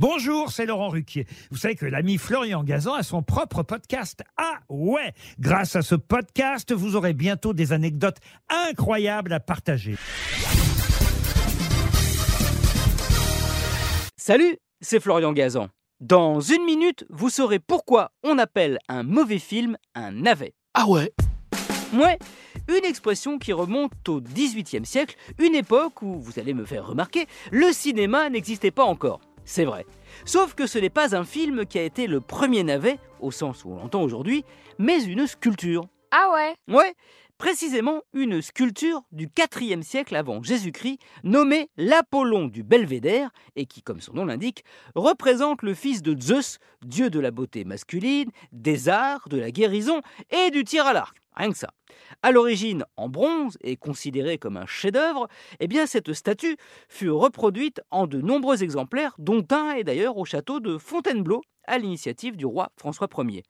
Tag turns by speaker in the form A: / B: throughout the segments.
A: Bonjour, c'est Laurent Ruquier. Vous savez que l'ami Florian Gazan a son propre podcast. Ah ouais Grâce à ce podcast, vous aurez bientôt des anecdotes incroyables à partager.
B: Salut, c'est Florian Gazan. Dans une minute, vous saurez pourquoi on appelle un mauvais film un navet.
C: Ah ouais
B: Ouais, une expression qui remonte au XVIIIe siècle, une époque où, vous allez me faire remarquer, le cinéma n'existait pas encore. C'est vrai. Sauf que ce n'est pas un film qui a été le premier navet, au sens où on l'entend aujourd'hui, mais une sculpture.
D: Ah ouais?
B: Ouais, précisément une sculpture du IVe siècle avant Jésus-Christ, nommée l'Apollon du Belvédère, et qui, comme son nom l'indique, représente le fils de Zeus, dieu de la beauté masculine, des arts, de la guérison et du tir à l'arc. Rien que ça. À l'origine en bronze et considérée comme un chef-d'œuvre, eh cette statue fut reproduite en de nombreux exemplaires, dont un est d'ailleurs au château de Fontainebleau à l'initiative du roi François Ier.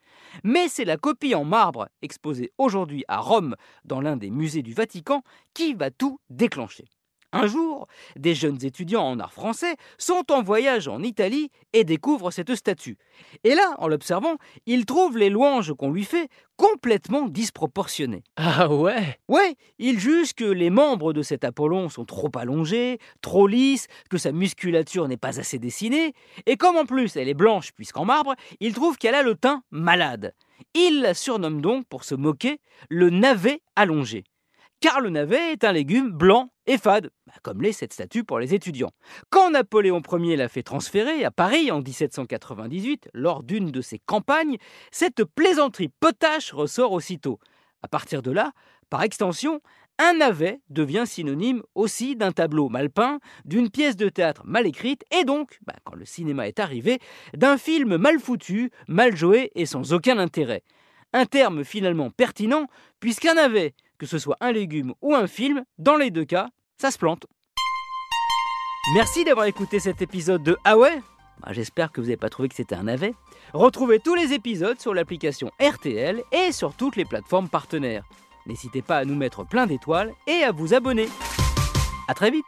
B: Mais c'est la copie en marbre exposée aujourd'hui à Rome dans l'un des musées du Vatican qui va tout déclencher. Un jour, des jeunes étudiants en art français sont en voyage en Italie et découvrent cette statue. Et là, en l'observant, ils trouvent les louanges qu'on lui fait complètement disproportionnées.
C: Ah ouais?
B: Ouais, ils jugent que les membres de cet Apollon sont trop allongés, trop lisses, que sa musculature n'est pas assez dessinée, et comme en plus elle est blanche puisqu'en marbre, ils trouvent qu'elle a le teint malade. Ils la surnomment donc, pour se moquer, le navet allongé car le navet est un légume blanc et fade, bah, comme l'est cette statue pour les étudiants. Quand Napoléon Ier l'a fait transférer à Paris en 1798, lors d'une de ses campagnes, cette plaisanterie potache ressort aussitôt. À partir de là, par extension, un navet devient synonyme aussi d'un tableau mal peint, d'une pièce de théâtre mal écrite, et donc, bah, quand le cinéma est arrivé, d'un film mal foutu, mal joué et sans aucun intérêt. Un terme finalement pertinent, puisqu'un navet, que ce soit un légume ou un film, dans les deux cas, ça se plante. Merci d'avoir écouté cet épisode de Ah bah, J'espère que vous n'avez pas trouvé que c'était un navet. Retrouvez tous les épisodes sur l'application RTL et sur toutes les plateformes partenaires. N'hésitez pas à nous mettre plein d'étoiles et à vous abonner. A très vite